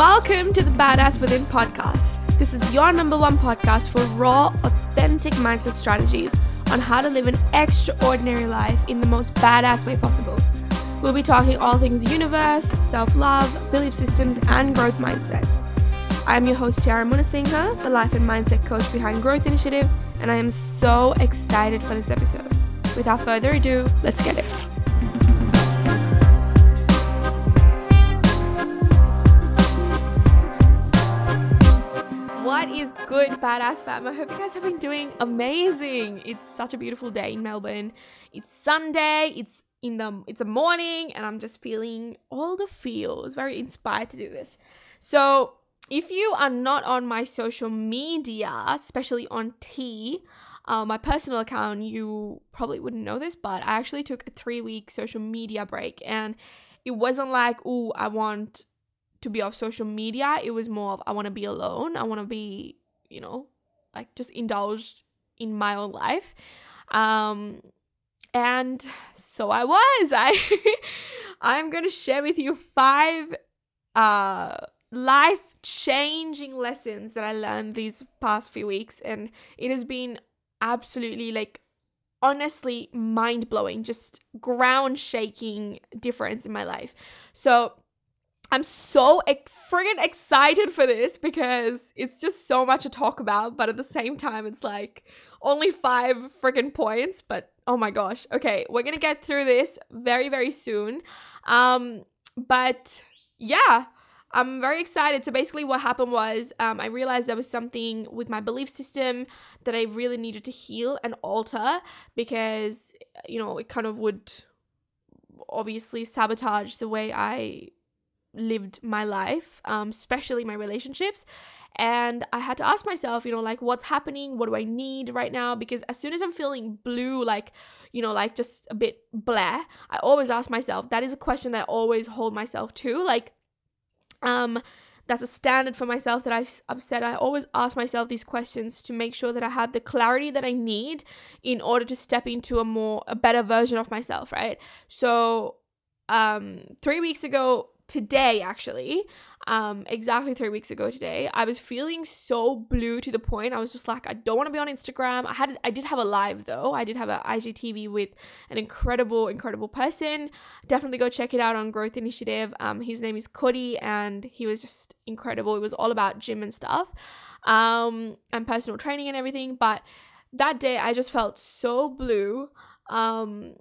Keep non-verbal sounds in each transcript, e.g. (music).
Welcome to the Badass Within podcast. This is your number one podcast for raw, authentic mindset strategies on how to live an extraordinary life in the most badass way possible. We'll be talking all things universe, self love, belief systems, and growth mindset. I'm your host, Tiara Munasingha, the life and mindset coach behind Growth Initiative, and I am so excited for this episode. Without further ado, let's get it. Good, badass fam? I hope you guys have been doing amazing. It's such a beautiful day in Melbourne. It's Sunday. It's in the it's a morning, and I'm just feeling all the feels. Very inspired to do this. So, if you are not on my social media, especially on T, uh, my personal account, you probably wouldn't know this, but I actually took a three week social media break, and it wasn't like, oh, I want to be off social media. It was more of I want to be alone. I want to be, you know, like just indulged in my own life. Um and so I was. (laughs) I I'm to share with you five uh life-changing lessons that I learned these past few weeks and it has been absolutely like honestly mind-blowing, just ground-shaking difference in my life. So I'm so friggin' excited for this because it's just so much to talk about, but at the same time, it's like only five friggin' points. But oh my gosh, okay, we're gonna get through this very, very soon. Um, but yeah, I'm very excited. So basically, what happened was um, I realized there was something with my belief system that I really needed to heal and alter because you know it kind of would obviously sabotage the way I lived my life, um, especially my relationships. And I had to ask myself, you know, like, what's happening? What do I need right now? Because as soon as I'm feeling blue, like, you know, like just a bit blah, I always ask myself, that is a question that I always hold myself to. Like, um, that's a standard for myself that I've, I've said. I always ask myself these questions to make sure that I have the clarity that I need in order to step into a more, a better version of myself, right? So, um, three weeks ago, today actually um exactly three weeks ago today i was feeling so blue to the point. I was just like i don't want to be on instagram. I had i did have a live though. I did have a igtv with an incredible incredible person. Definitely go check it out on growth initiative. Um his name is cody and he was just incredible. It was all about gym and stuff um and personal training and everything. But that day i just felt so blue um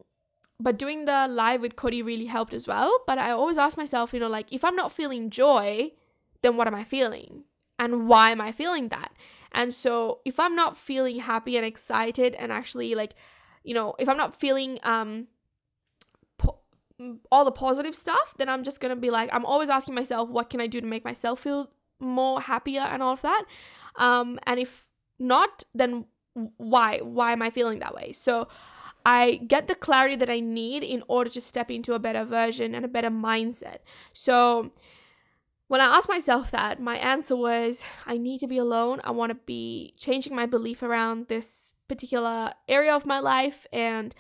but doing the live with Cody really helped as well. But I always ask myself, you know, like if I'm not feeling joy, then what am I feeling? And why am I feeling that? And so if I'm not feeling happy and excited and actually like, you know, if I'm not feeling um po- all the positive stuff, then I'm just going to be like I'm always asking myself what can I do to make myself feel more happier and all of that. Um and if not, then why why am I feeling that way? So I get the clarity that I need in order to step into a better version and a better mindset. So when I asked myself that, my answer was I need to be alone. I want to be changing my belief around this particular area of my life and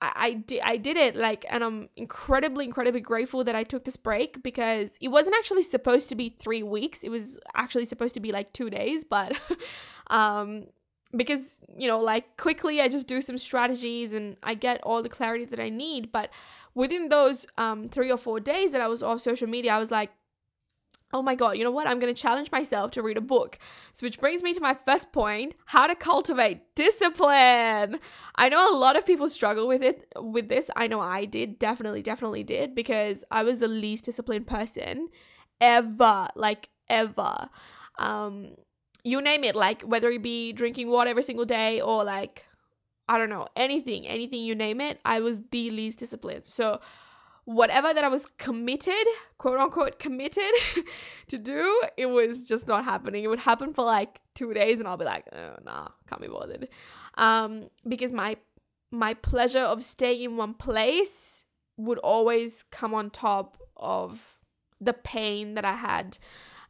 I, I did I did it like and I'm incredibly incredibly grateful that I took this break because it wasn't actually supposed to be 3 weeks it was actually supposed to be like 2 days but (laughs) um because you know like quickly i just do some strategies and i get all the clarity that i need. But within those um, three or four days that i was off social media i was like oh my god you know what? I'm going to challenge myself to read a book. So which brings me to my first point how to cultivate discipline. I know a lot of people struggle with it with this. I know i did definitely definitely did because i was the least disciplined person ever like ever. Um you name it, like whether it be drinking water every single day or like I don't know, anything, anything you name it, I was the least disciplined. So whatever that I was committed, quote unquote committed (laughs) to do, it was just not happening. It would happen for like two days and I'll be like, oh nah, can't be bothered. Um, because my my pleasure of staying in one place would always come on top of the pain that I had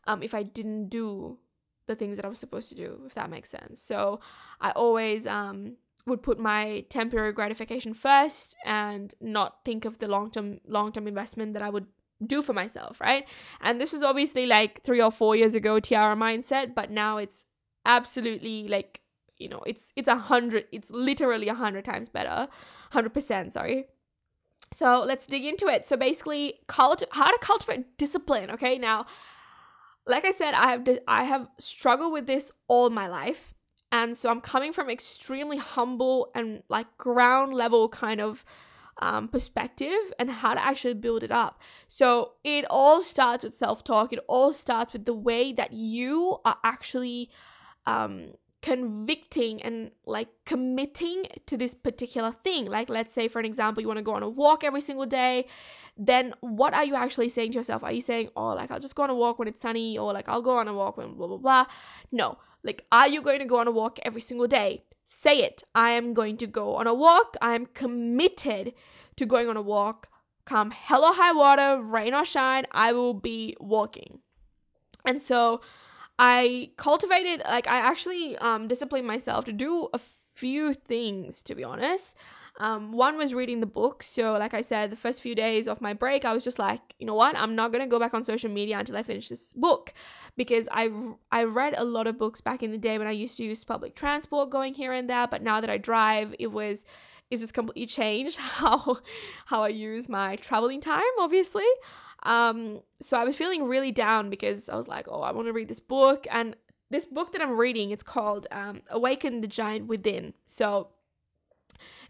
um, if I didn't do the things that I was supposed to do, if that makes sense. So I always um, would put my temporary gratification first and not think of the long term long term investment that I would do for myself, right? And this was obviously like three or four years ago, Tiara mindset, but now it's absolutely like, you know, it's it's a hundred, it's literally a hundred times better. Hundred percent, sorry. So let's dig into it. So basically, cult- how to cultivate discipline. Okay, now, like I said, I have I have struggled with this all my life, and so I'm coming from extremely humble and like ground level kind of um, perspective and how to actually build it up. So it all starts with self talk. It all starts with the way that you are actually um, convicting and like committing to this particular thing. Like, let's say, for an example, you want to go on a walk every single day. Then, what are you actually saying to yourself? Are you saying, oh, like, I'll just go on a walk when it's sunny, or like, I'll go on a walk when blah, blah, blah? No. Like, are you going to go on a walk every single day? Say it. I am going to go on a walk. I am committed to going on a walk. Come hell or high water, rain or shine, I will be walking. And so I cultivated, like, I actually um, disciplined myself to do a few things, to be honest. Um, one was reading the book. So, like I said, the first few days of my break, I was just like, you know what? I'm not gonna go back on social media until I finish this book, because I I read a lot of books back in the day when I used to use public transport going here and there. But now that I drive, it was it's just completely changed (laughs) how how I use my traveling time. Obviously, um, so I was feeling really down because I was like, oh, I want to read this book, and this book that I'm reading, it's called um, Awaken the Giant Within. So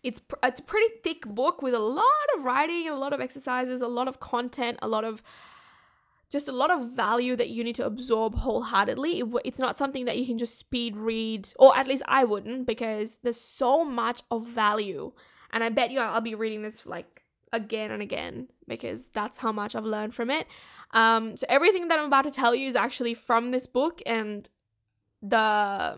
it's pr- it's a pretty thick book with a lot of writing, a lot of exercises, a lot of content, a lot of just a lot of value that you need to absorb wholeheartedly. It, it's not something that you can just speed read, or at least I wouldn't, because there's so much of value. And I bet you I'll be reading this like again and again because that's how much I've learned from it. Um, so everything that I'm about to tell you is actually from this book, and the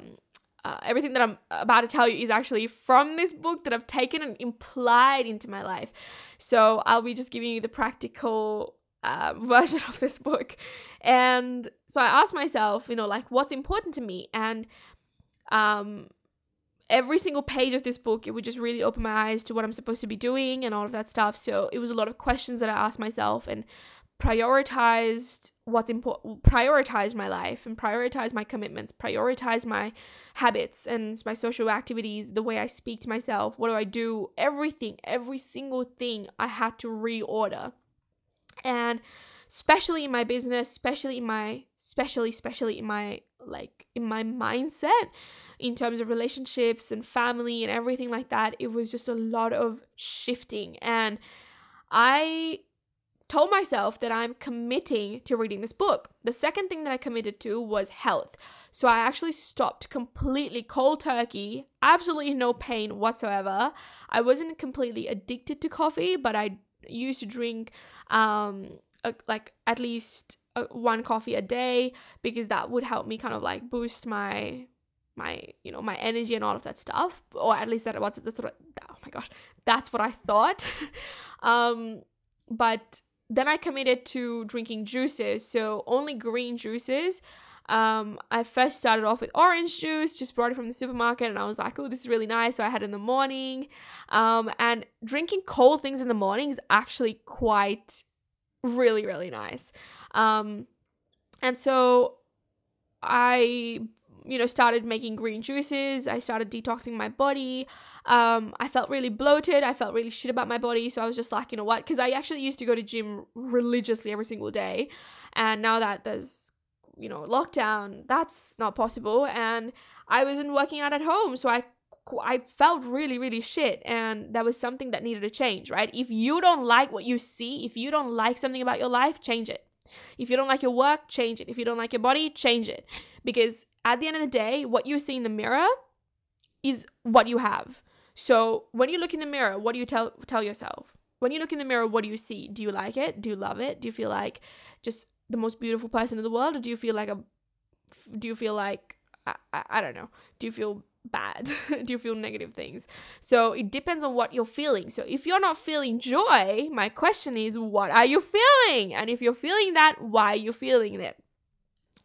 uh, everything that I'm about to tell you is actually from this book that I've taken and implied into my life. So I'll be just giving you the practical uh, (laughs) version of this book. And so I asked myself, you know, like what's important to me? And um, every single page of this book, it would just really open my eyes to what I'm supposed to be doing and all of that stuff. So it was a lot of questions that I asked myself and prioritized what's important prioritize my life and prioritize my commitments prioritize my habits and my social activities the way i speak to myself what do i do everything every single thing i had to reorder and especially in my business especially in my especially especially in my like in my mindset in terms of relationships and family and everything like that it was just a lot of shifting. And i told myself that i'm committing to reading this book. The second thing that i committed to was health. So i actually stopped completely cold turkey absolutely no pain whatsoever. I wasn't completely addicted to coffee but i used to drink um like at least a, one coffee a day because that would help me kind of like boost my my you know my energy and all of that stuff or at least that was that's what oh my gosh that's what I thought (laughs) um but then I committed to drinking juices so only green juices um, I first started off with orange juice, just brought it from the supermarket, and I was like, oh, this is really nice. So I had it in the morning. Um, and drinking cold things in the morning is actually quite really, really nice. Um, and so I, you know, started making green juices. I started detoxing my body. Um, I felt really bloated. I felt really shit about my body. So I was just like, you know what? Because I actually used to go to gym religiously every single day. And now that there's, you know, lockdown, that's not possible. And I wasn't working out at home. So I I felt really, really shit. And that was something that needed to change, right? If you don't like what you see, if you don't like something about your life, change it. If you don't like your work, change it. If you don't like your body, change it. Because at the end of the day, what you see in the mirror is what you have. So when you look in the mirror, what do you tell tell yourself? When you look in the mirror, what do you see? Do you like it? Do you love it? Do you feel like just the most beautiful person in the world, or do you feel like a do you feel like I, I, I don't know? Do you feel bad? (laughs) Do you feel negative things? So it depends on what you're feeling. So if you're not feeling joy, my question is, what are you feeling? And if you're feeling that, why are you feeling it?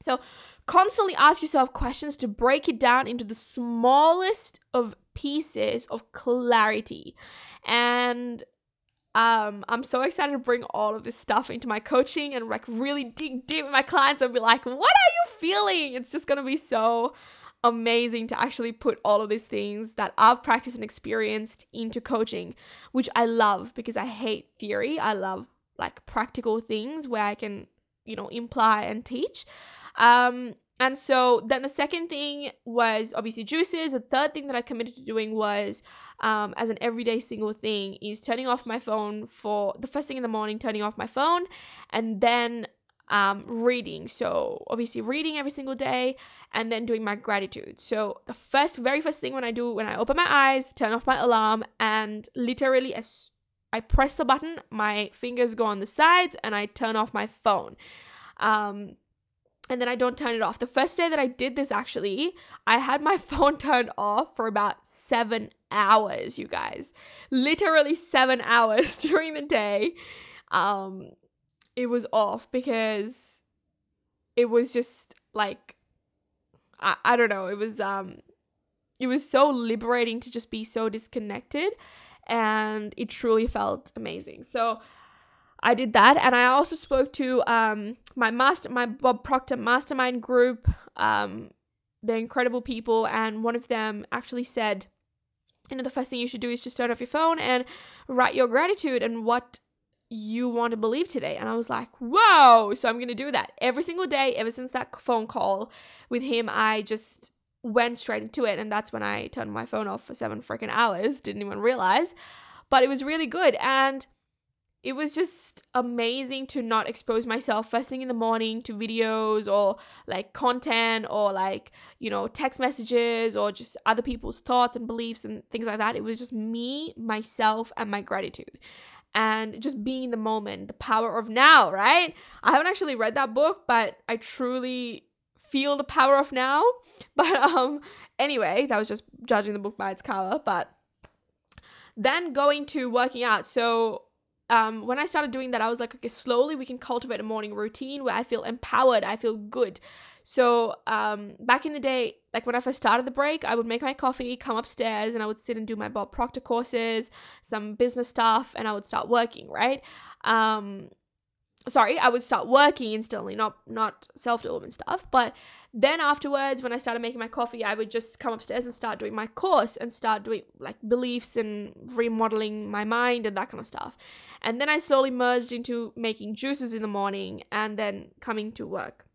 So constantly ask yourself questions to break it down into the smallest of pieces of clarity. And um, I'm so excited to bring all of this stuff into my coaching and like really dig deep with my clients and be like, what are you feeling? It's just gonna be so amazing to actually put all of these things that I've practiced and experienced into coaching, which I love because I hate theory. I love like practical things where I can, you know, imply and teach. Um, and so then the second thing was obviously juices. The third thing that I committed to doing was, um, as an everyday single thing, is turning off my phone for the first thing in the morning, turning off my phone, and then um, reading. So obviously reading every single day, and then doing my gratitude. So the first, very first thing when I do when I open my eyes, turn off my alarm, and literally as I press the button, my fingers go on the sides, and I turn off my phone. Um, and then I don't turn it off. The first day that I did this, actually, I had my (laughs) phone turned off for about seven hours, you guys. Literally seven (laughs) hours during the day. Um, it was off because it was just like, I, I don't know, it was, um, it was so liberating to just be so disconnected and it truly felt amazing. So, I did that, and I also spoke to um, my master, my Bob Proctor mastermind group. Um, they're incredible people, and one of them actually said, "You know, the first thing you should do is just turn off your phone and write your gratitude and what you want to believe today." And I was like, "Whoa!" So I'm gonna do that every single day. Ever since that phone call with him, I just went straight into it, and that's when I turned my phone off for seven freaking hours. Didn't even realize, but it was really good and it was just amazing to not expose myself first thing in the morning to videos or like content or like you know text messages or just other people's thoughts and beliefs and things like that it was just me myself and my gratitude and just being in the moment the power of now right? I haven't actually read that book but i truly feel the power of now. (laughs) But um anyway that was just judging the book by its cover but then going to working out. So um, when I started doing that, I was like, okay, slowly we can cultivate a morning routine where I feel empowered, I feel good. So um, back in the day, like when I first started the break, I would make my coffee, come upstairs, and I would sit and do my Bob Proctor courses, some business stuff, and I would start working. Right? Um, sorry, I would start working instantly, not not self development stuff, but then afterwards, when I started making my coffee, I would just come upstairs and start doing my course and start doing like beliefs and remodeling my mind and that kind of stuff. And then I slowly merged into making juices in the morning and then coming to work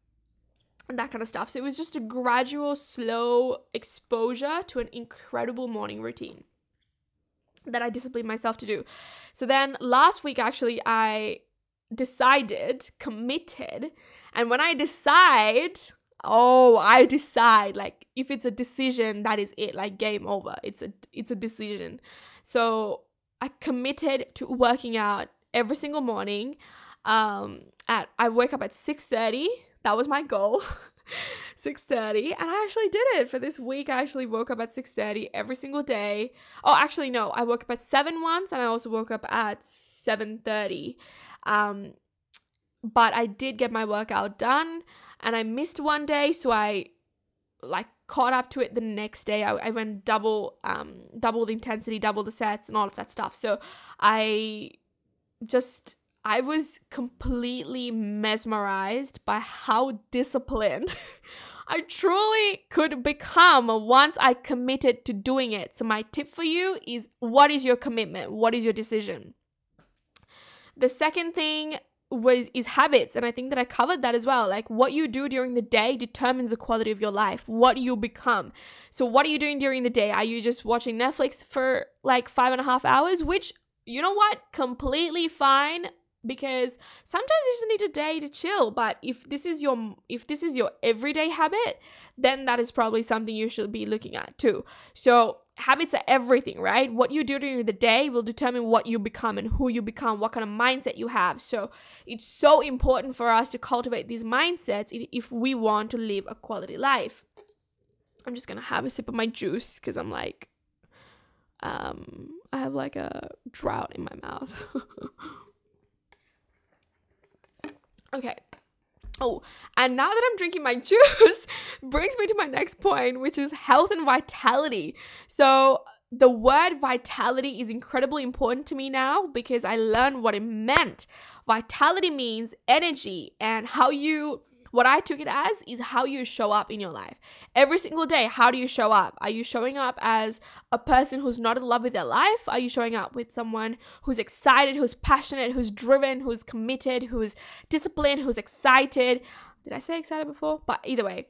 and that kind of stuff. So it was just a gradual, slow exposure to an incredible morning routine that I disciplined myself to do. So then last week, actually, I decided, committed, and when I decide, oh i decide like if it's a decision that is it like game over it's a it's a decision so i committed to working out every single morning um at i wake up at 6:30 that was my goal (laughs) 6:30 and I actually did it for this week I actually woke up at 6:30 every single day oh actually no I woke up at 7 once and I also woke up at 7:30 um but I did get my workout done and I missed one day, so I like caught up to it the next day. I, I went double, um, double the intensity, double the sets, and all of that stuff. So I just I was completely mesmerized by how disciplined (laughs) I truly could become once I committed to doing it. So, my tip for you is what is your commitment? What is your decision? The second thing was is habits and i think that i covered that as well like what you do during the day determines the quality of your life what you become so what are you doing during the day are you just watching netflix for like five and a half hours which you know what completely fine because sometimes you just need a day to chill but if this is your if this is your everyday habit then that is probably something you should be looking at too. So habits are everything right? What you do during the day will determine what you become and who you become what kind of mindset you have. So it's so important for us to cultivate these mindsets if we want to live a quality life. I'm just gonna have a sip of my juice because i'm like um i have like a drought in my mouth (laughs) Okay. Oh, and now that I'm drinking my (laughs) juice, brings me to my next point, which is health and vitality. So, the word vitality is incredibly important to me now because I learned what it meant. Vitality means energy and how you what I took it as is how you show up in your life. Every single day, how do you show up? Are you showing up as a person who's not in love with their life? Are you showing up with someone who's excited, who's passionate, who's driven, who's committed, who's disciplined, who's excited? Did I say excited before? But either way,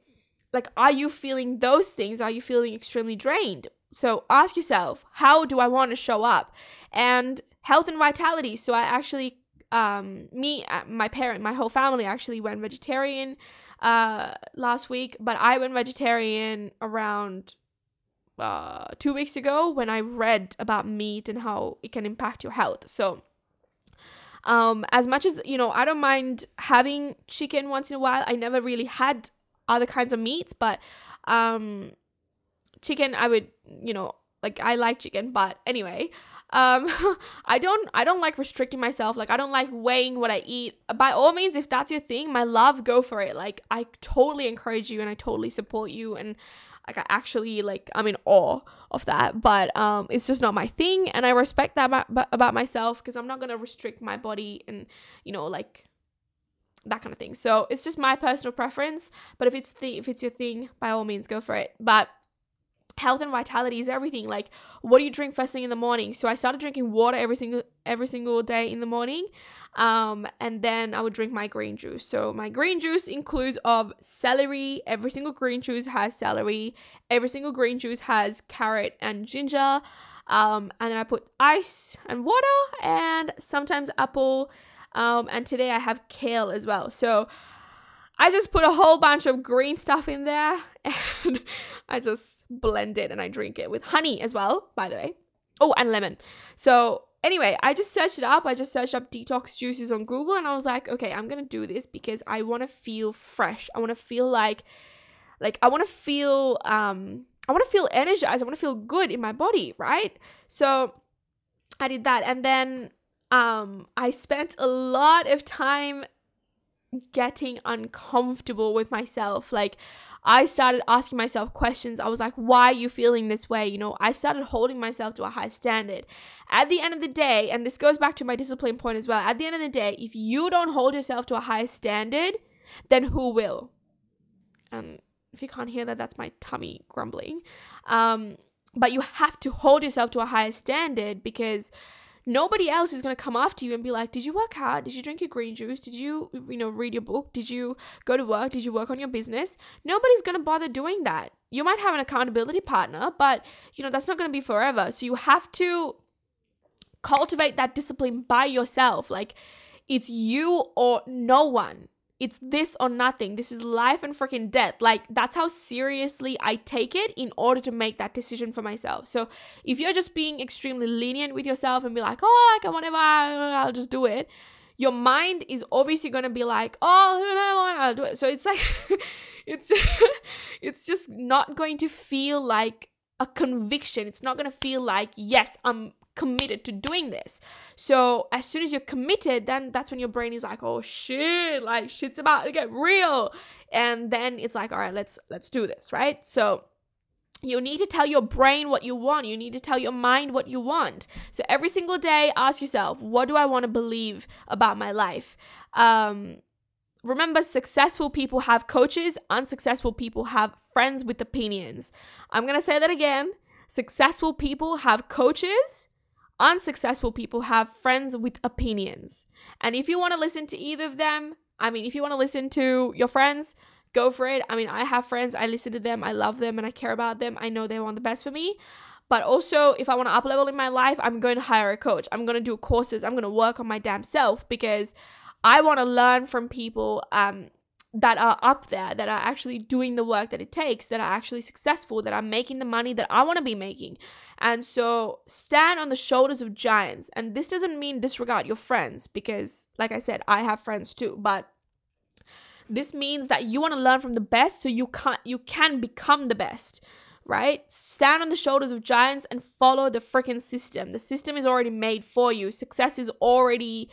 like, are you feeling those things? Are you feeling extremely drained? So ask yourself, how do I want to show up? And health and vitality. So I actually um, me, uh, my parent, my whole family actually went vegetarian uh, last week, but I went vegetarian around uh, two weeks ago when I read about meat and how it can impact your health. So, um, as much as you know, I don't mind having chicken once in a while. I never really had other kinds of meats, but um, chicken, I would, you know, like I like chicken. But anyway, um (laughs) i don't i don't like restricting myself. Like i don't like weighing what i eat. By all means if that's your thing my love go for it. Like i totally encourage you and i totally support you and like i actually like i'm in awe of that. But um it's just not my thing and i respect that about, myself because i'm not gonna restrict my body and you know like that kind of thing. So it's just my personal preference. But if it's the if it's your thing by all means go for it. But health and vitality is everything. Like what do you drink first thing in the morning? So i started drinking water every single every single day in the morning. Um, and then i would drink my green juice. So my green juice includes of celery. Every single green juice has celery. Every single green juice has carrot and ginger. Um, and then i put ice and water and sometimes apple. Um, and today i have kale as well. So I just put a whole bunch of green stuff in there (laughs) and I just blend it and I drink it with honey as well, by the way. Oh, and lemon. So, anyway, I just searched it up. I just searched up detox juices on Google and I was like, okay, I'm going to do this because I want to feel fresh. I want to feel like like I want to feel um I want to feel energized. I want to feel good in my body, right? So, I did that and then um I spent a lot of time getting uncomfortable with myself. Like, I started asking myself questions. I was like, why are you feeling this way? You know, I started holding myself to a high standard. At the end of the day, and this goes back to my discipline point as well, at the end of the day, if you don't hold yourself to a high standard, then who will? And if you can't hear that, that's my tummy grumbling. Um, but you have to hold yourself to a higher standard because nobody else is going to come after you and be like did you work hard? Did you drink your green juice? Did you you know read your book? Did you go to work? Did you work on your business? Nobody's going to bother doing that. You might have an accountability partner but you know that's not going to be forever. So you have to cultivate that discipline by yourself. Like it's you or no one it's this or nothing. This is life and freaking death. Like, that's how seriously I take it in order to make that decision for myself. So, if you're just being extremely lenient with yourself and be like, oh, like, whatever, I'll just do it, your mind is obviously going to be like, oh, I'll do it. So, it's like, (laughs) it's, (laughs) it's just not going to feel like a conviction. It's not going to feel like, yes, I'm committed to doing this. So as soon as you're committed, then that's when your brain is like, oh shit, like shit's about to get real. And then it's like, all right, let's let's do this, right? So you need to tell your brain what you want. You need to tell your mind what you want. So every single day, ask yourself, what do I want to believe about my life? Um, remember, successful people have coaches, unsuccessful people have friends with opinions. I'm going to say that again. Successful people have coaches, Unsuccessful people have friends with opinions. And if you want to listen to either of them, I mean, if you want to listen to your friends, go for it. I mean, I have friends, I listen to them, I love them, and I care about them. I know they want the best for me. But also, if I want to up level in my life, I'm going to hire a coach. I'm going to do courses. I'm going to work on my damn self because I want to learn from people um, that are up there, that are actually doing the work that it takes, that are actually successful, that are making the money that I want to be making. And so stand on the shoulders of giants. And this doesn't mean disregard your friends because, like I said, I have friends too. But this means that you want to learn from the best so you can you can become the best right stand on the shoulders of giants and follow the freaking system the system is already made for you success is already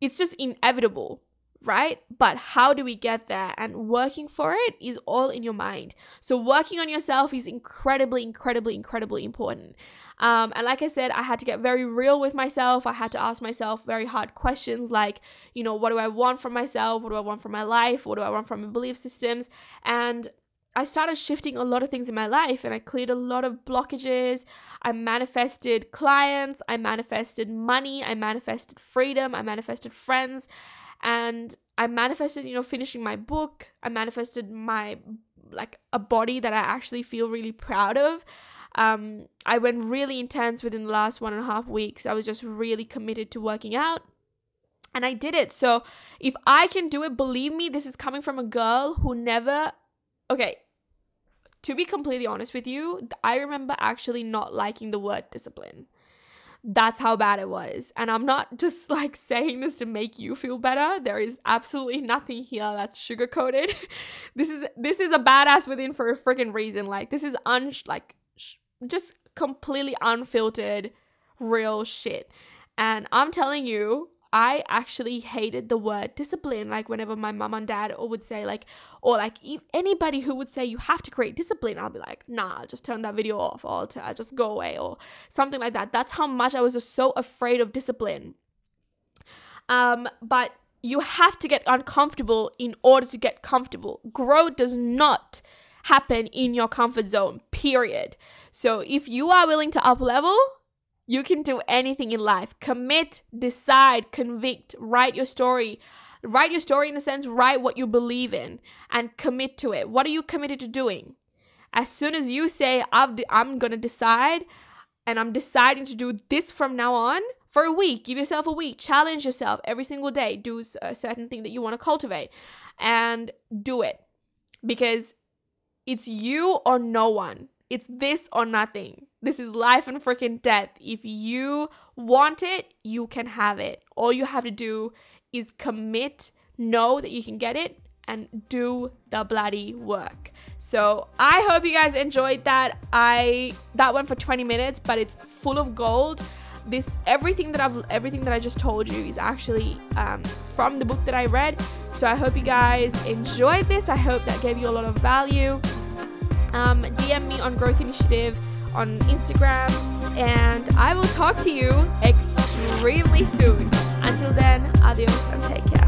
it's just inevitable right? But how do we get there? And working for it is all in your mind. So, working on yourself is incredibly, incredibly, incredibly important. Um, and like I said, I had to get very real with myself. I had to ask myself very hard questions like, you know, what do I want from myself? What do I want from my life? What do I want from my belief systems? And I started shifting a lot of things in my life and I cleared a lot of blockages. I manifested clients, I manifested money, I manifested freedom, I manifested friends, and I manifested, you know, finishing my book. I manifested my like a body that I actually feel really proud of. Um, I went really intense within the last one and a half weeks. I was just really committed to working out. And I did it. So if I can do it, believe me, this is coming from a girl who never. Okay, to be completely honest with you, I remember actually not liking the word discipline. That's how bad it was. And I'm not (laughs) just like saying this to make you feel better. There is absolutely nothing here that's sugar coated. (laughs) this is this is a badass within for a freaking reason. Like this is un like just completely unfiltered, real shit. And I'm telling you, I actually hated the word discipline. Like whenever my mom and dad or would say like, or like anybody who would say you have to create discipline, I'll be like, nah, I'll just turn that video off, or I'll, I'll just go away, or something like that. That's how much I was just so afraid of discipline. Um, but you have to get uncomfortable in order to get comfortable. Growth does not happen in your comfort zone, period. So if you are willing to up level, you can do anything in life. Commit, decide, convict, write your story. Write your story in the sense, write what you believe in and commit to it. What are you committed to doing? As soon as you say, I'm, I'm going to decide and I'm deciding to do this from now on for a week, give yourself a week, challenge yourself every single day, do a certain thing that you want to cultivate and do it because it's you or no one. It's this or nothing. This is life and freaking death. If you want it, you can have it. All you have to do is commit, know that you can get it, and do the bloody work. So I hope you guys enjoyed that. I that went for 20 minutes, but it's full of gold. This everything that I've everything that I just told you is actually um, from the book that I read. So I hope you guys enjoyed this. I hope that gave you a lot of value. Um, DM me on Growth Initiative on Instagram, and I will talk to you extremely soon. Until then, adios and take care.